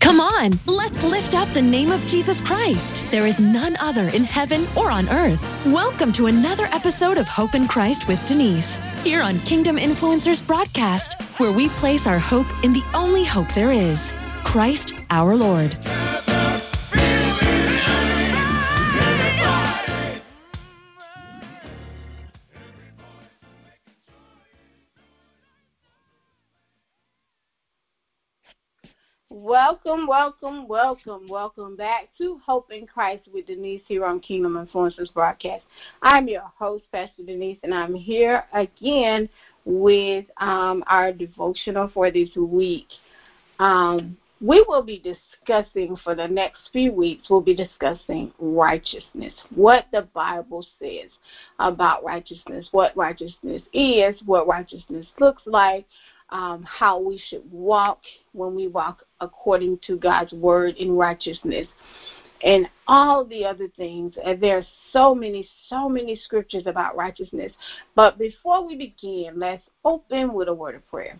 Come on, let's lift up the name of Jesus Christ. There is none other in heaven or on earth. Welcome to another episode of Hope in Christ with Denise, here on Kingdom Influencers Broadcast, where we place our hope in the only hope there is Christ our Lord. Welcome, welcome, welcome, welcome back to Hope in Christ with Denise here on Kingdom Influencers Broadcast. I'm your host, Pastor Denise, and I'm here again with um, our devotional for this week. Um, we will be discussing for the next few weeks, we'll be discussing righteousness, what the Bible says about righteousness, what righteousness is, what righteousness looks like, um, how we should walk when we walk according to God's word in righteousness and all the other things. And there are so many, so many scriptures about righteousness. But before we begin, let's open with a word of prayer.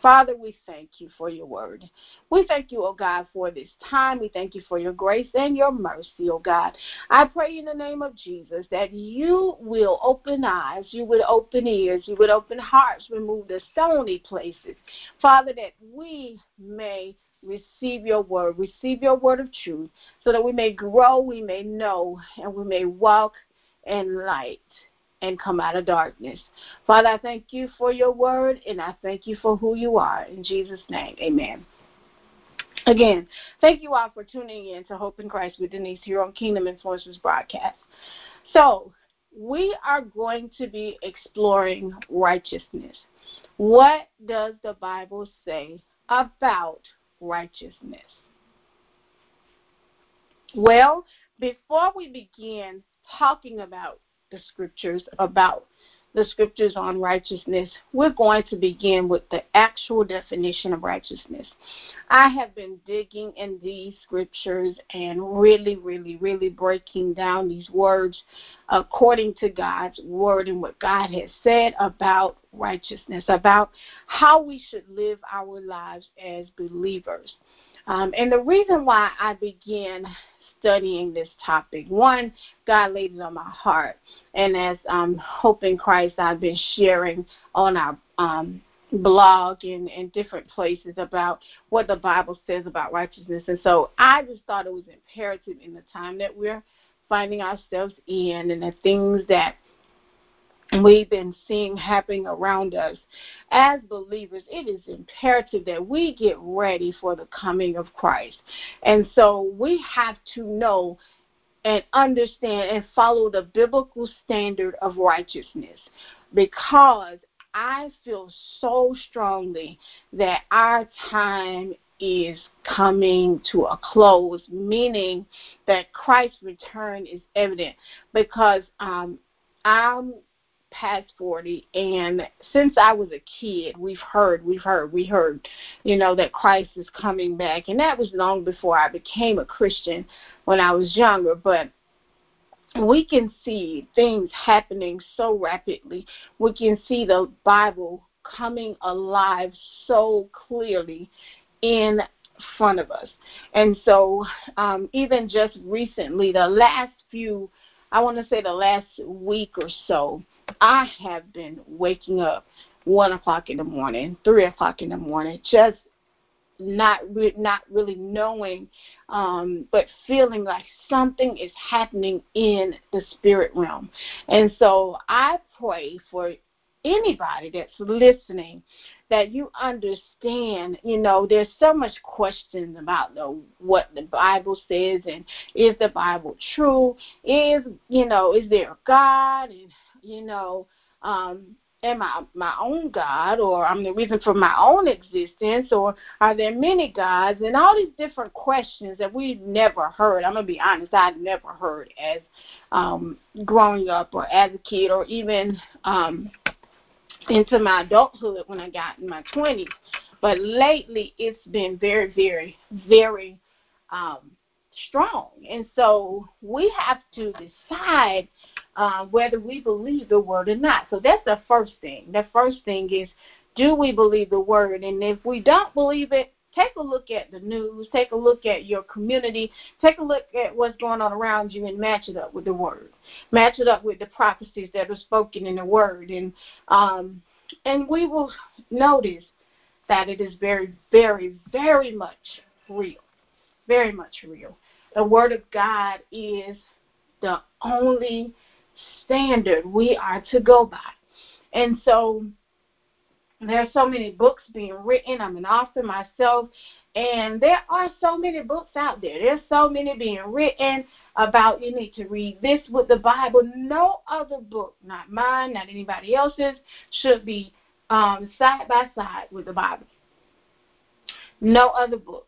Father, we thank you for your word. We thank you, oh God, for this time. We thank you for your grace and your mercy, oh God. I pray in the name of Jesus that you will open eyes, you would open ears, you would open hearts, remove the stony places. Father, that we may receive your word, receive your word of truth, so that we may grow, we may know, and we may walk in light and come out of darkness. Father, I thank you for your word, and I thank you for who you are. In Jesus' name, amen. Again, thank you all for tuning in to Hope in Christ with Denise here on Kingdom Influencers broadcast. So, we are going to be exploring righteousness. What does the Bible say about righteousness? Well, before we begin talking about the scriptures about the scriptures on righteousness, we're going to begin with the actual definition of righteousness. I have been digging in these scriptures and really, really, really breaking down these words according to God's word and what God has said about righteousness, about how we should live our lives as believers. Um, and the reason why I began studying this topic. One, God laid it on my heart, and as um, Hope in Christ, I've been sharing on our um, blog and, and different places about what the Bible says about righteousness. And so I just thought it was imperative in the time that we're finding ourselves in and the things that we've been seeing happening around us. As believers, it is imperative that we get ready for the coming of Christ. And so we have to know and understand and follow the biblical standard of righteousness because I feel so strongly that our time is coming to a close, meaning that Christ's return is evident because um, I'm past 40 and since I was a kid we've heard we've heard we heard you know that Christ is coming back and that was long before I became a Christian when I was younger but we can see things happening so rapidly. We can see the Bible coming alive so clearly in front of us. And so um, even just recently the last few I want to say the last week or so I have been waking up one o'clock in the morning, three o'clock in the morning, just not re- not really knowing, um, but feeling like something is happening in the spirit realm. And so I pray for anybody that's listening that you understand you know there's so much questions about the, what the bible says and is the bible true is you know is there a god and you know, um, am I my own God or I'm the reason for my own existence or are there many gods and all these different questions that we've never heard. I'm gonna be honest, I'd never heard as um growing up or as a kid or even um into my adulthood when I got in my twenties. But lately it's been very, very, very um strong. And so we have to decide uh, whether we believe the word or not. So that's the first thing. The first thing is, do we believe the word? And if we don't believe it, take a look at the news, take a look at your community, take a look at what's going on around you and match it up with the word. Match it up with the prophecies that are spoken in the word and um and we will notice that it is very, very, very much real. Very much real. The Word of God is the only standard we are to go by. And so there are so many books being written. I'm an author myself, and there are so many books out there. There's so many being written about you need to read this with the Bible. No other book, not mine, not anybody else's, should be um, side by side with the Bible. No other book.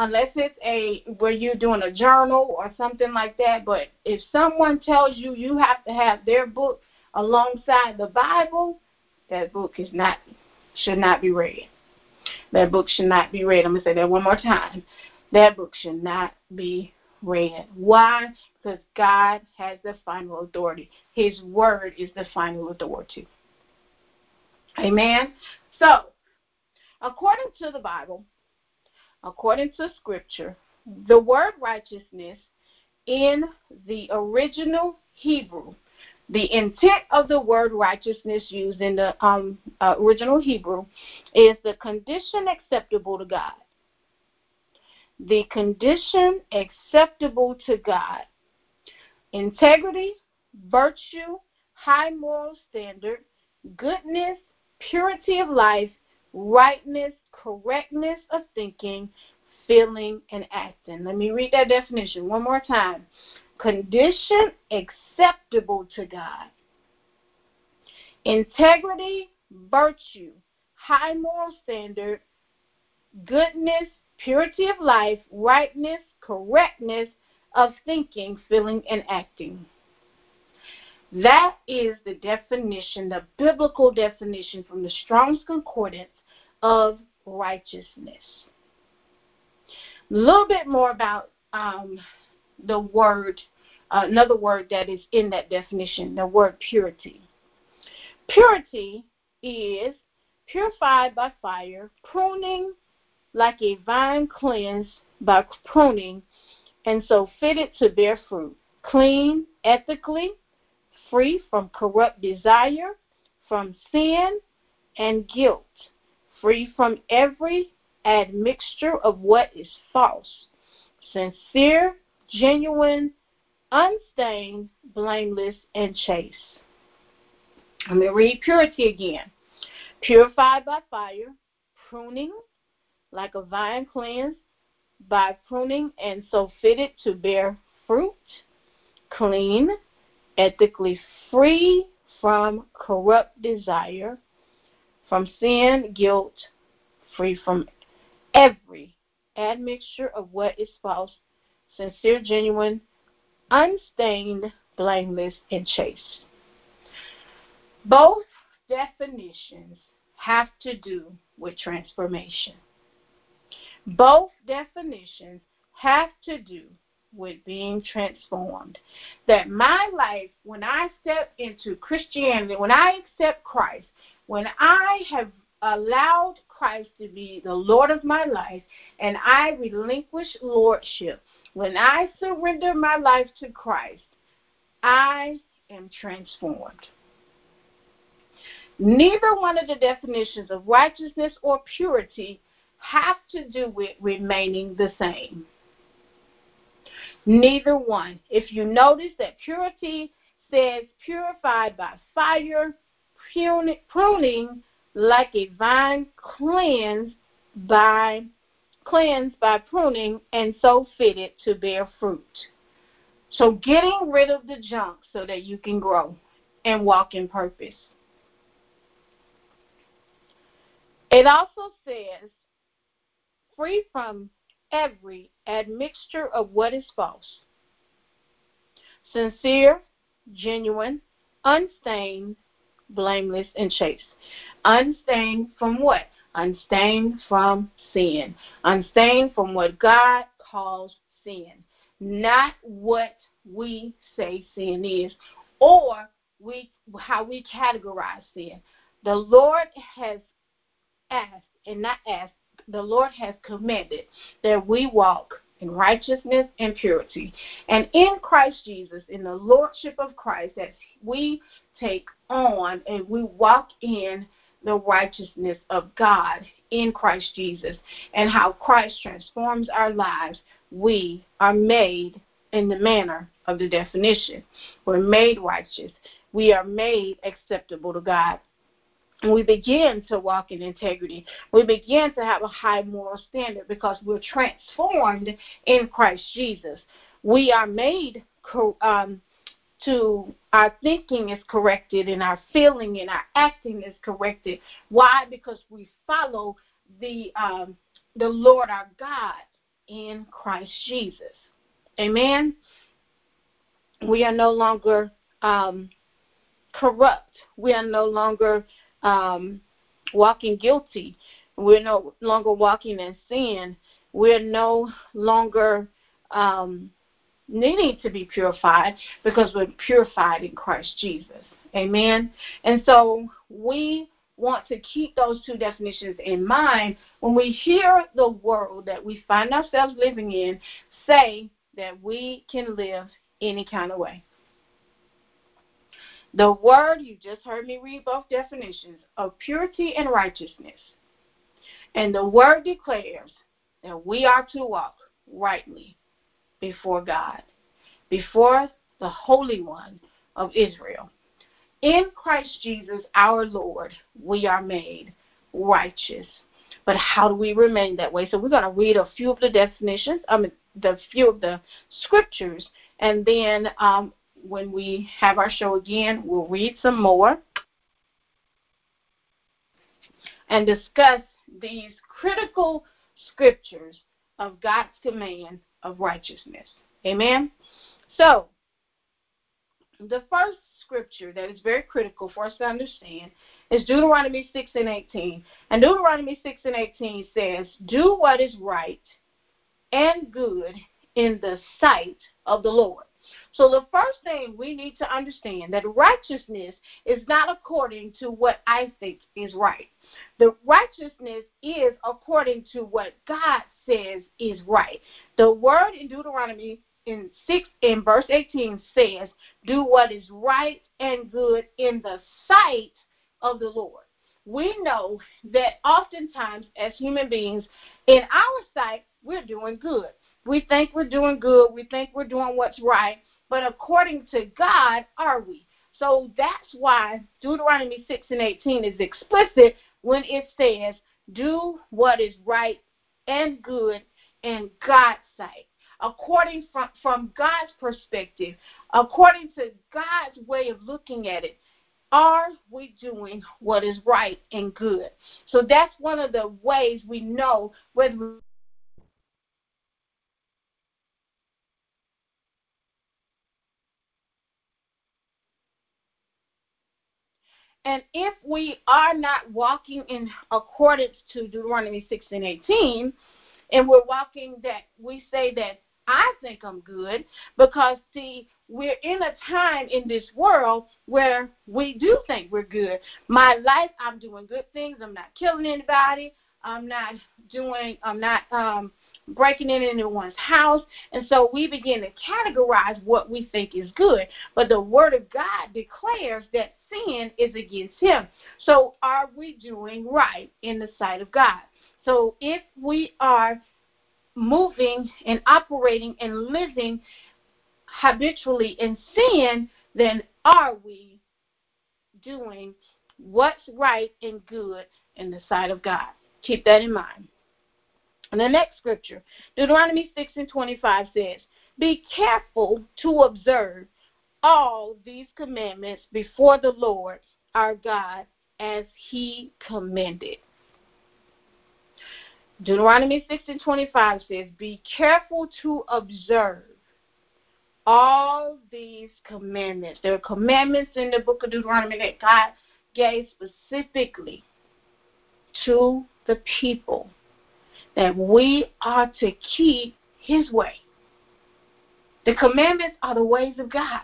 Unless it's a where you're doing a journal or something like that. But if someone tells you you have to have their book alongside the Bible, that book is not should not be read. That book should not be read. I'm gonna say that one more time. That book should not be read. Why? Because God has the final authority. His word is the final authority. Amen. So, according to the Bible, according to Scripture, the word righteousness in the original Hebrew, the intent of the word righteousness used in the um, uh, original Hebrew is the condition acceptable to God. The condition acceptable to God. Integrity, virtue, high moral standard, goodness, purity of life, rightness, correctness of thinking, feeling, and acting. Let me read that definition one more time. Condition acceptable to God. Integrity, virtue, high moral standard, goodness, purity of life, rightness, correctness of thinking, feeling, and acting. That is the definition, the biblical definition from the Strong's Concordance of righteousness. A little bit more about um, the word, uh, another word that is in that definition, the word purity. Purity is purified by fire, pruning like a vine cleansed by pruning, and so fitted to bear fruit. Clean, ethically, free from corrupt desire, from sin and guilt, free from every admixture of what is false, sincere, genuine, unstained, blameless, and chaste. Let me read purity again. Purified by fire, pruning, like a vine cleansed by pruning, and so fitted to bear fruit, clean, ethically free from corrupt desire, from sin, guilt, free from every admixture of what is false, sincere, genuine, unstained, blameless, and chaste. Both definitions have to do with transformation. Both definitions have to do with being transformed. That my life, when I step into Christianity, when I accept Christ, when I have allowed Christ to be the Lord of my life and I relinquish lordship, when I surrender my life to Christ, I am transformed. Neither one of the definitions of righteousness or purity have to do with remaining the same. Neither one. If you notice that purity says purified by fire, pruning like a vine cleansed by cleansed by pruning and so fitted to bear fruit. So getting rid of the junk so that you can grow and walk in purpose. It also says free from every admixture of what is false. Sincere, genuine, unstained, blameless, and chaste. Unstained from what? Unstained from sin. Unstained from what God calls sin. Not what we say sin is or we how we categorize sin. The Lord has asked and not asked the Lord has commanded that we walk in righteousness and purity. And in Christ Jesus, in the Lordship of Christ, that we take on and we walk in the righteousness of God in Christ Jesus and how Christ transforms our lives, we are made in the manner of the definition. We're made righteous. We are made acceptable to God. We begin to walk in integrity. We begin to have a high moral standard because we're transformed in Christ Jesus. We are made um, to our thinking is corrected and our feeling and our acting is corrected. Why? Because we follow the um, the Lord our God in Christ Jesus. Amen. We are no longer um, corrupt. We are no longer um, walking guilty. We're no longer walking in sin. We're no longer um, needing to be purified because we're purified in Christ Jesus. Amen. And so we want to keep those two definitions in mind when we hear the world that we find ourselves living in say that we can live any kind of way. The word, you just heard me read both definitions of purity and righteousness. And the word declares that we are to walk rightly before God, before the Holy One of Israel. In Christ Jesus our Lord, we are made righteous. But how do we remain that way? So we're going to read a few of the definitions, I mean, the few of the scriptures, and then um, when we have our show again, we'll read some more and discuss these critical scriptures of God's command of righteousness. Amen? So, the first scripture that is very critical for us to understand is Deuteronomy 6 and 18. And Deuteronomy 6 and 18 says, Do what is right and good in the sight of the Lord. So the first thing we need to understand that righteousness is not according to what I think is right. The righteousness is according to what God says is right. The word in Deuteronomy in 6 in verse 18 says, "Do what is right and good in the sight of the Lord." We know that oftentimes as human beings in our sight we're doing good. We think we're doing good, we think we're doing what's right, but according to God, are we? So that's why Deuteronomy 6 and 18 is explicit when it says, Do what is right and good in God's sight. According from, from God's perspective, according to God's way of looking at it, are we doing what is right and good? So that's one of the ways we know whether And if we are not walking in accordance to Deuteronomy 6 and 18, and we're walking that we say that I think I'm good, because see, we're in a time in this world where we do think we're good. My life, I'm doing good things. I'm not killing anybody. I'm not doing, I'm not um, breaking in anyone's house. And so we begin to categorize what we think is good. But the Word of God declares that sin is against Him. So are we doing right in the sight of God? So if we are moving and operating and living habitually in sin, then are we doing what's right and good in the sight of God? Keep that in mind. And the next scripture, Deuteronomy 6 and 25 says, Be careful to observe all these commandments before the Lord our God as he commanded. Deuteronomy 6 and 25 says, Be careful to observe all these commandments. There are commandments in the book of Deuteronomy that God gave specifically to the people that we are to keep His way. The commandments are the ways of God.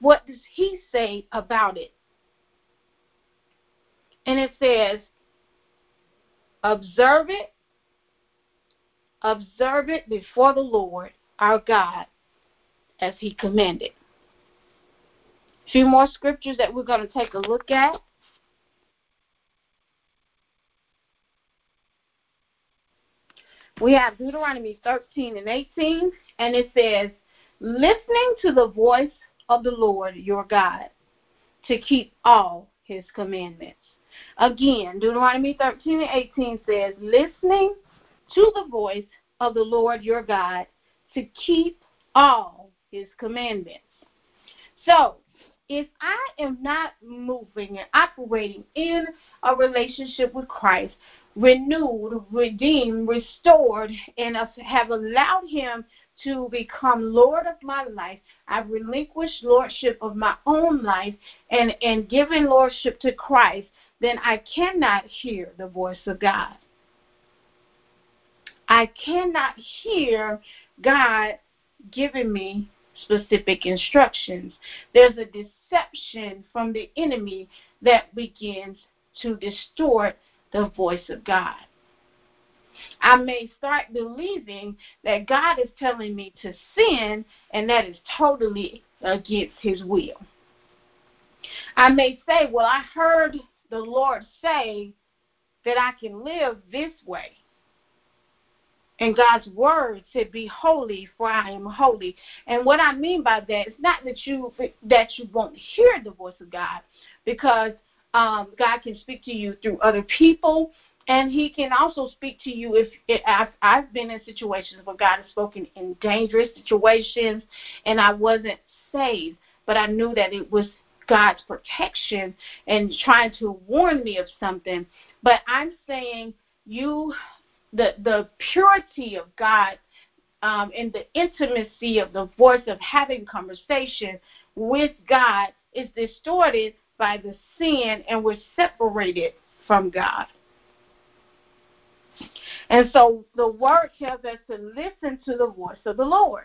What does He say about it? And it says, observe it, observe it before the Lord our God as he commanded. A few more scriptures that we're going to take a look at. We have Deuteronomy 13 and 18, and it says, Listening to the voice of the Lord your God to keep all his commandments. Again, Deuteronomy 13 and 18 says, Listening to the voice of the Lord your God to keep all his commandments. So, if I am not moving and operating in a relationship with Christ, renewed, redeemed, restored, and have allowed Him to become Lord of my life, I've relinquished lordship of my own life and, and given lordship to Christ, then I cannot hear the voice of God. I cannot hear God giving me specific instructions. There's a deception from the enemy that begins to distort the voice of God. I may start believing that God is telling me to sin, and that is totally against His will. I may say, Well, I heard the Lord say that I can live this way. And God's word said, "Be holy, for I am holy." And what I mean by that is not that you that you won't hear the voice of God, because um, God can speak to you through other people, and He can also speak to you if it, I've, I've been in situations where God has spoken in dangerous situations, and I wasn't saved, but I knew that it was God's protection and trying to warn me of something. But I'm saying you the the purity of God um, and the intimacy of the voice of having conversation with God is distorted by the sin, and we're separated from God. And so the word tells us to listen to the voice of the Lord,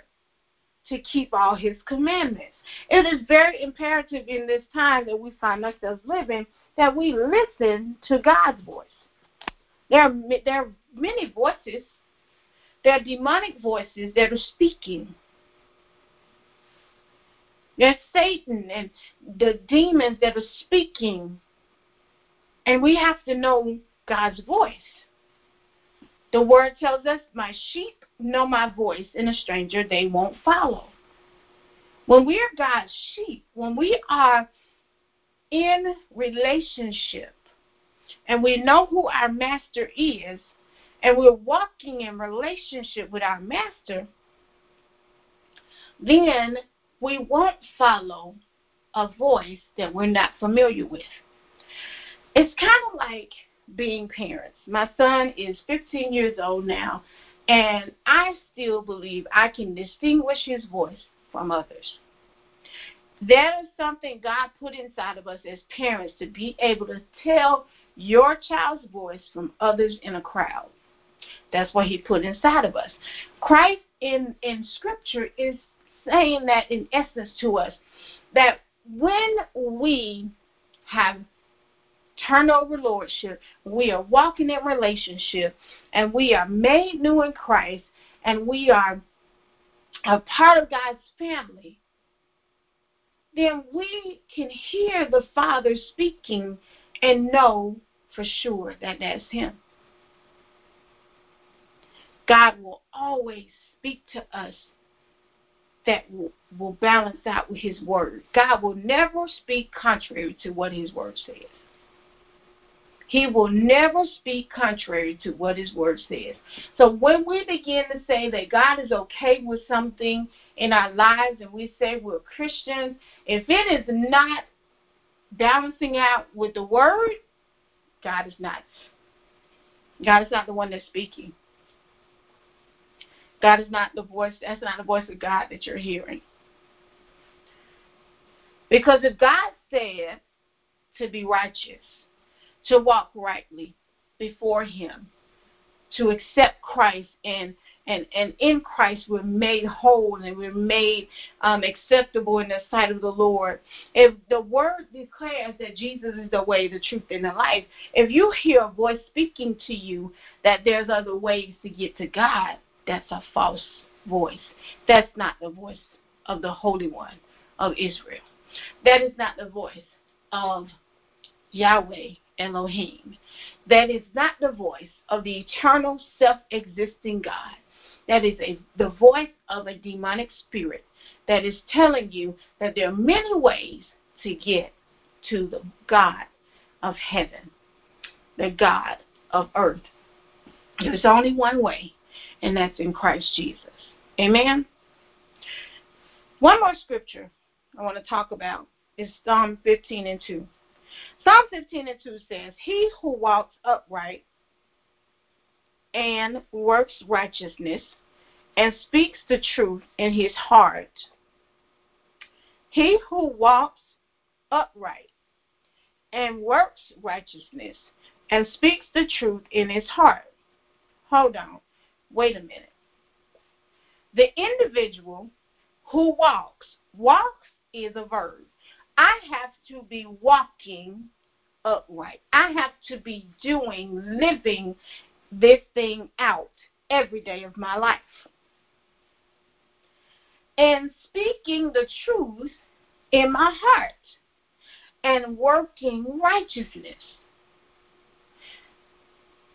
to keep all his commandments. It is very imperative in this time that we find ourselves living that we listen to God's voice. There are, there are many voices. There are demonic voices that are speaking. There's Satan and the demons that are speaking. And we have to know God's voice. The word tells us, My sheep know my voice, and a stranger they won't follow. When we are God's sheep, when we are in relationship, and we know who our master is, and we're walking in relationship with our master, then we won't follow a voice that we're not familiar with. It's kind of like being parents. My son is 15 years old now, and I still believe I can distinguish his voice from others. That is something God put inside of us as parents to be able to tell your child's voice from others in a crowd. That's what he put inside of us. Christ in, in Scripture is saying that in essence to us that when we have turned over lordship, we are walking in relationship, and we are made new in Christ, and we are a part of God's family, then we can hear the Father speaking and know for sure that that's Him. God will always speak to us that will, will balance out with His Word. God will never speak contrary to what His Word says. He will never speak contrary to what His Word says. So when we begin to say that God is okay with something in our lives and we say we're Christians, if it is not balancing out with the Word, God is not. God is not the one that's speaking. God is not the voice, that's not the voice of God that you're hearing. Because if God said to be righteous, to walk rightly before Him, to accept Christ and and, and in Christ we're made whole and we're made um, acceptable in the sight of the Lord. If the word declares that Jesus is the way, the truth, and the life, if you hear a voice speaking to you that there's other ways to get to God, that's a false voice. That's not the voice of the Holy One of Israel. That is not the voice of Yahweh Elohim. That is not the voice of the eternal, self existing God. That is a, the voice of a demonic spirit that is telling you that there are many ways to get to the God of heaven, the God of earth. There's only one way, and that's in Christ Jesus. Amen. One more scripture I want to talk about is Psalm 15 and 2. Psalm 15 and 2 says, He who walks upright and works righteousness and speaks the truth in his heart. He who walks upright and works righteousness and speaks the truth in his heart. Hold on. Wait a minute. The individual who walks, walks is a verb. I have to be walking upright. I have to be doing, living this thing out every day of my life. And speaking the truth in my heart and working righteousness.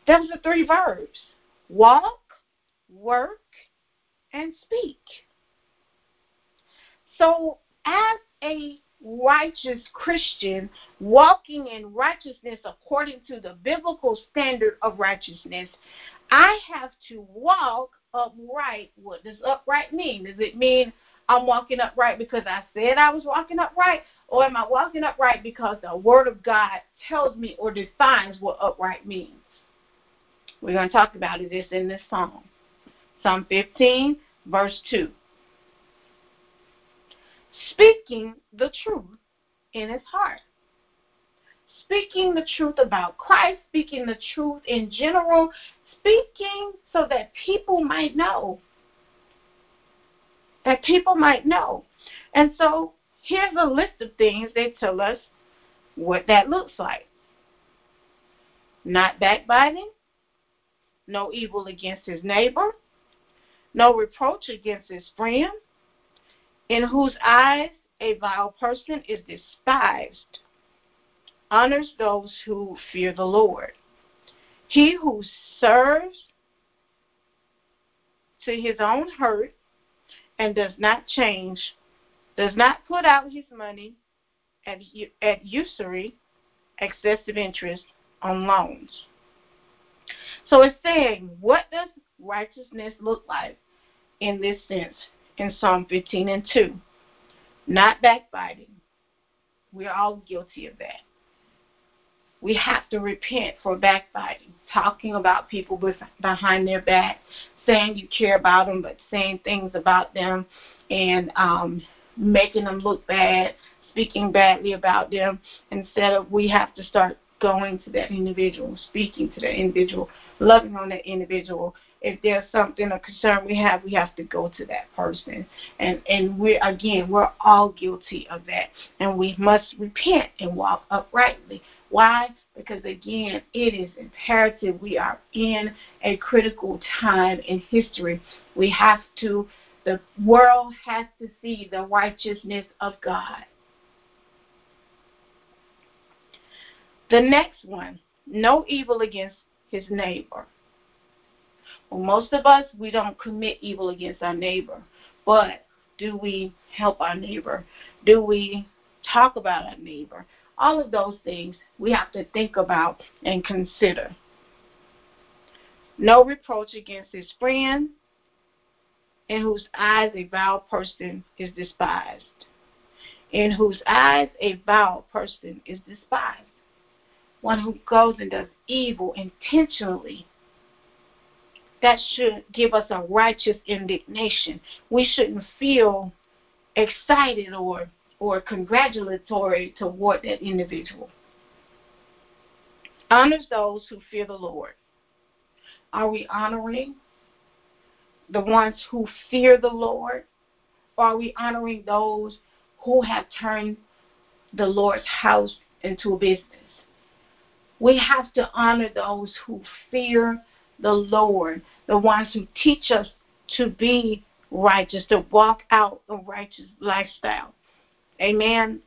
Those are three verbs walk, work, and speak. So, as a righteous Christian walking in righteousness according to the biblical standard of righteousness, I have to walk upright. What does upright mean? Does it mean I'm walking upright because I said I was walking upright? Or am I walking upright because the Word of God tells me or defines what upright means? We're going to talk about this in this psalm. Psalm 15, verse 2 speaking the truth in his heart. Speaking the truth about Christ, speaking the truth in general, speaking so that people might know. That people might know. And so here's a list of things they tell us what that looks like. Not backbiting, no evil against his neighbor, no reproach against his friend, in whose eyes a vile person is despised, honors those who fear the Lord. He who serves to his own hurt and does not change, does not put out his money at, at usury, excessive interest on loans. So it's saying, what does righteousness look like in this sense in Psalm 15 and 2? not backbiting. We're all guilty of that. We have to repent for backbiting, talking about people behind their back, saying you care about them, but saying things about them and um, making them look bad, speaking badly about them. Instead of we have to start going to that individual, speaking to that individual, loving on that individual. If there's something, a concern we have, we have to go to that person. And and we again, we're all guilty of that, and we must repent and walk uprightly. Why? Because again, it is imperative. We are in a critical time in history. We have to. The world has to see the righteousness of God The next one, no evil against his neighbor. Most of us, we don't commit evil against our neighbor, but do we help our neighbor? Do we talk about our neighbor? All of those things we have to think about and consider. No reproach against his friend, in whose eyes a vile person is despised. In whose eyes a vile person is despised one who goes and does evil intentionally. That should give us a righteous indignation. We shouldn't feel excited or or congratulatory toward that individual. Honors those who fear the Lord. Are we honoring the ones who fear the Lord? Or are we honoring those who have turned the Lord's house into a business? We have to honor those who fear the Lord, the ones who teach us to be righteous, to walk out a righteous lifestyle. Amen.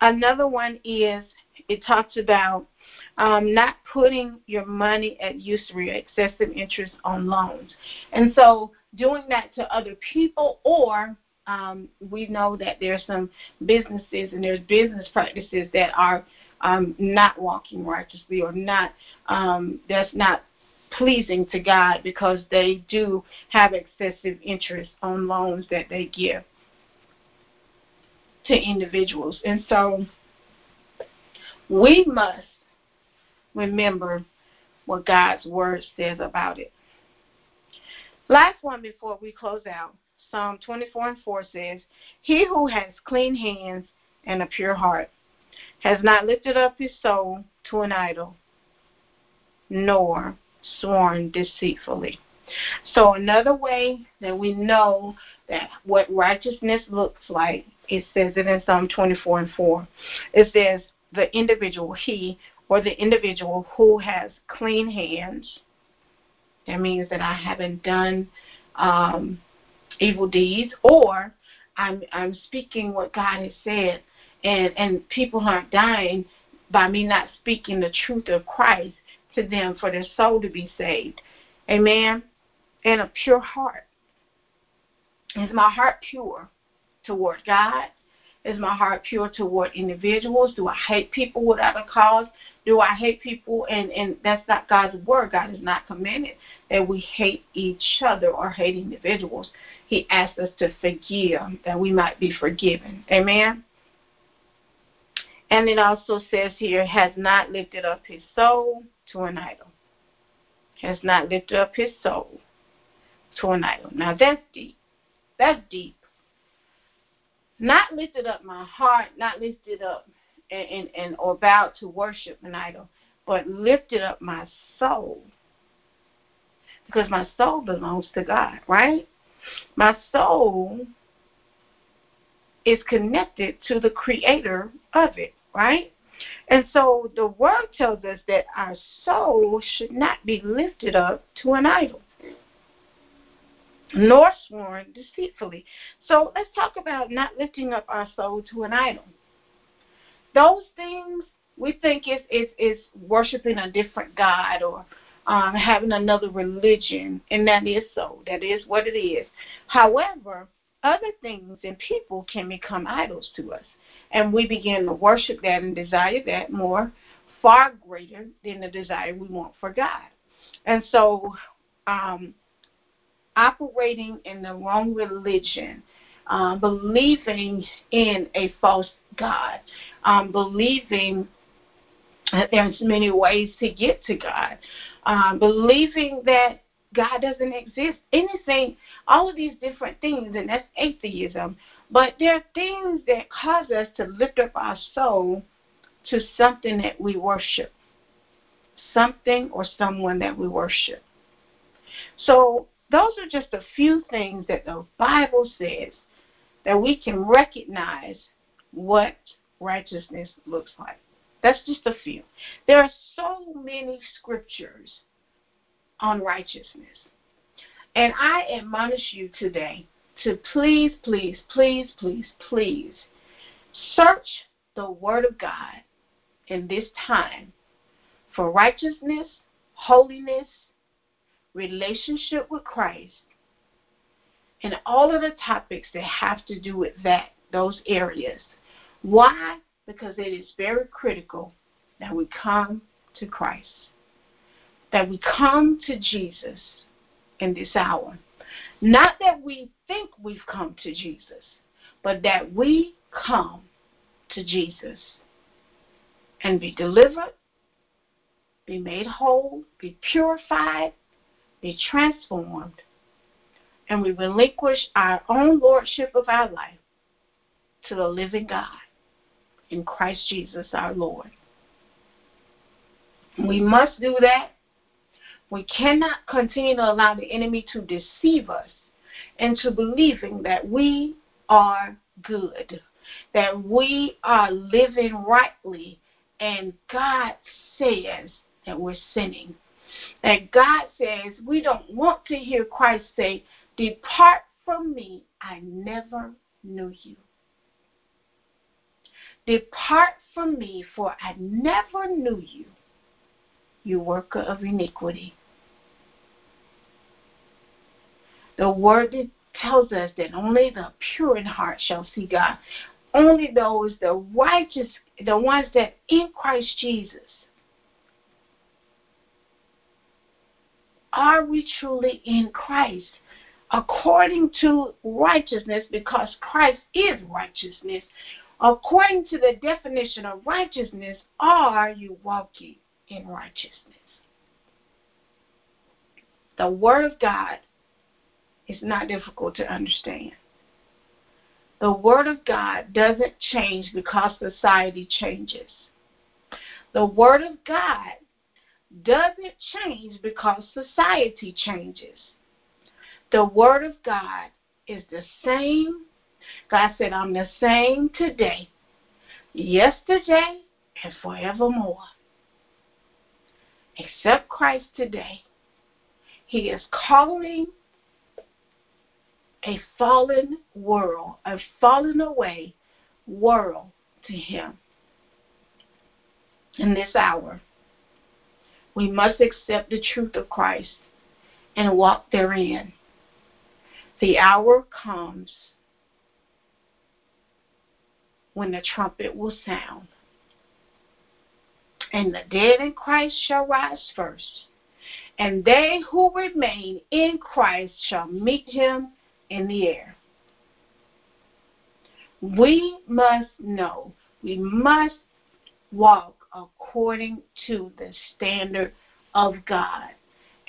Another one is it talks about um, not putting your money at usury, excessive interest on loans. And so doing that to other people or um, we know that there's some businesses and there's business practices that are um, not walking righteously or not um, that's not pleasing to God because they do have excessive interest on loans that they give to individuals. And so we must remember what God's word says about it. Last one before we close out. Psalm 24 and 4 says, He who has clean hands and a pure heart has not lifted up his soul to an idol, nor sworn deceitfully. So another way that we know that what righteousness looks like, it says it in Psalm 24 and 4. It says the individual, he or the individual who has clean hands. That means that I haven't done um, evil deeds, or I'm I'm speaking what God has said, and and people aren't dying by me not speaking the truth of Christ to them for their soul to be saved. Amen. And a pure heart. Is my heart pure toward God? Is my heart pure toward individuals? Do I hate people without a cause? Do I hate people? And, and that's not God's word. God has not commanded that we hate each other or hate individuals. He asks us to forgive that we might be forgiven. Amen. And it also says here, has not lifted up his soul to an idol. Has not lifted up his soul to an idol. Now that's deep. That's deep. Not lifted up my heart, not lifted up and, and, and or bowed to worship an idol, but lifted up my soul. Because my soul belongs to God, right? My soul is connected to the creator of it, right? And so the word tells us that our soul should not be lifted up to an idol, nor sworn deceitfully. So let's talk about not lifting up our soul to an idol. Those things we think is is, is worshiping a different God or um, having another religion, and that is so. That is what it is. However, other things and people can become idols to us and we begin to worship that and desire that more, far greater than the desire we want for God. And so, um, operating in the wrong religion, um, believing in a false God, um, believing that there's many ways to get to God, um, believing that God doesn't exist, anything, all of these different things, and that's atheism. But there are things that cause us to lift up our soul to something that we worship, something or someone that we worship. So, those are just a few things that the Bible says that we can recognize what righteousness looks like. That's just a few. There are so many scriptures on righteousness. And I admonish you today to please, please, please, please, please search the Word of God in this time for righteousness, holiness, relationship with Christ, and all of the topics that have to do with that, those areas. Why? Because it is very critical that we come to Christ, that we come to Jesus in this hour. Not that we think we've come to Jesus, but that we come to Jesus and be delivered, be made whole, be purified, be transformed, and we relinquish our own lordship of our life to the living God in Christ Jesus our Lord. We must do that We cannot continue to allow the enemy to deceive us into believing that we are good, that we are living rightly, and God says that we're sinning. That God says we don't want to hear Christ say, Depart from me, I never knew you. Depart from me, for I never knew you, you worker of iniquity. The word tells us that only the pure in heart shall see God. Only those, the righteous, the ones that in Christ Jesus. Are we truly in Christ? According to righteousness, because Christ is righteousness, according to the definition of righteousness, are you walking in righteousness? The Word of God is not difficult to understand. The Word of God doesn't change because society changes. The Word of God doesn't change because society changes. The Word of God is the same. God said, I'm the same today, yesterday, and forevermore. Accept Christ today. He is calling a fallen world, a fallen away world to Him in this hour. We must accept the truth of Christ and walk therein. The hour comes when the trumpet will sound, and the dead in Christ shall rise first, and they who remain in Christ shall meet him in the air. We must know, we must walk according to the standard of God.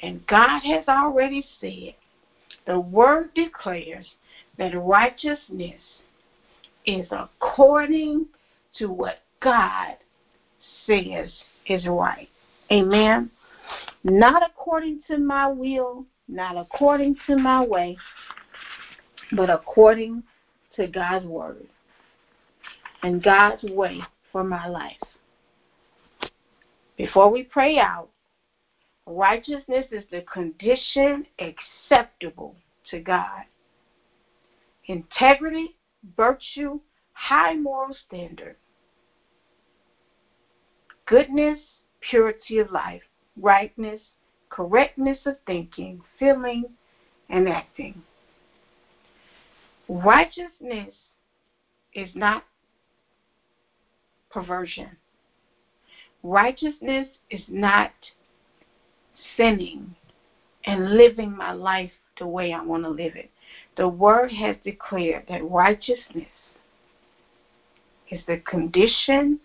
And God has already said, the word declares that righteousness is according to what God says is right. Amen. Not according to my will, not according to my way, but according to God's word and God's way for my life. Before we pray out, righteousness is the condition acceptable to God. Integrity, virtue, high moral standard, goodness, purity of life, rightness, correctness of thinking, feeling, and acting. Righteousness is not perversion. Righteousness is not sinning and living my life the way I want to live it. The Word has declared that righteousness is the condition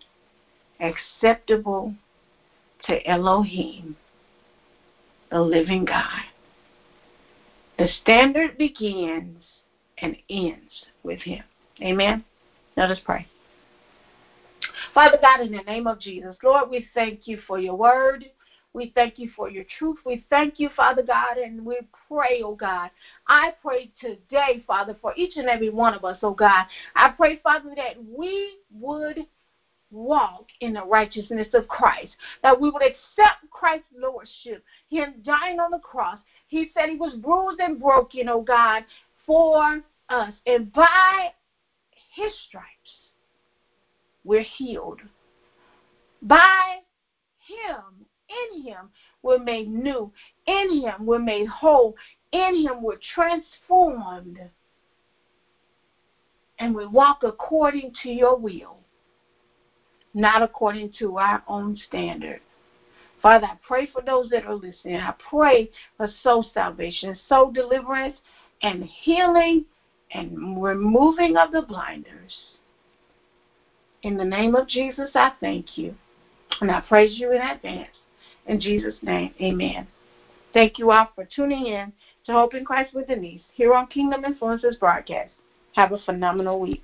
acceptable to Elohim, the living God. The standard begins and ends with Him. Amen. Let us pray. Father God, in the name of Jesus, Lord, we thank you for your word. We thank you for your truth. We thank you, Father God, and we pray, oh God. I pray today, Father, for each and every one of us, oh God. I pray, Father, that we would walk in the righteousness of Christ, that we would accept Christ's lordship, Him dying on the cross. He said He was bruised and broken, oh God, for us. And by His stripes, we're healed. By Him, in Him, we're made new. In Him, we're made whole. In Him, we're transformed. And we walk according to your will, not according to our own standard. Father, I pray for those that are listening. I pray for soul salvation, soul deliverance, and healing and removing of the blinders. In the name of Jesus, I thank you. And I praise you in advance. In Jesus' name, amen. Thank you all for tuning in to Hope in Christ with Denise here on Kingdom Influences broadcast. Have a phenomenal week.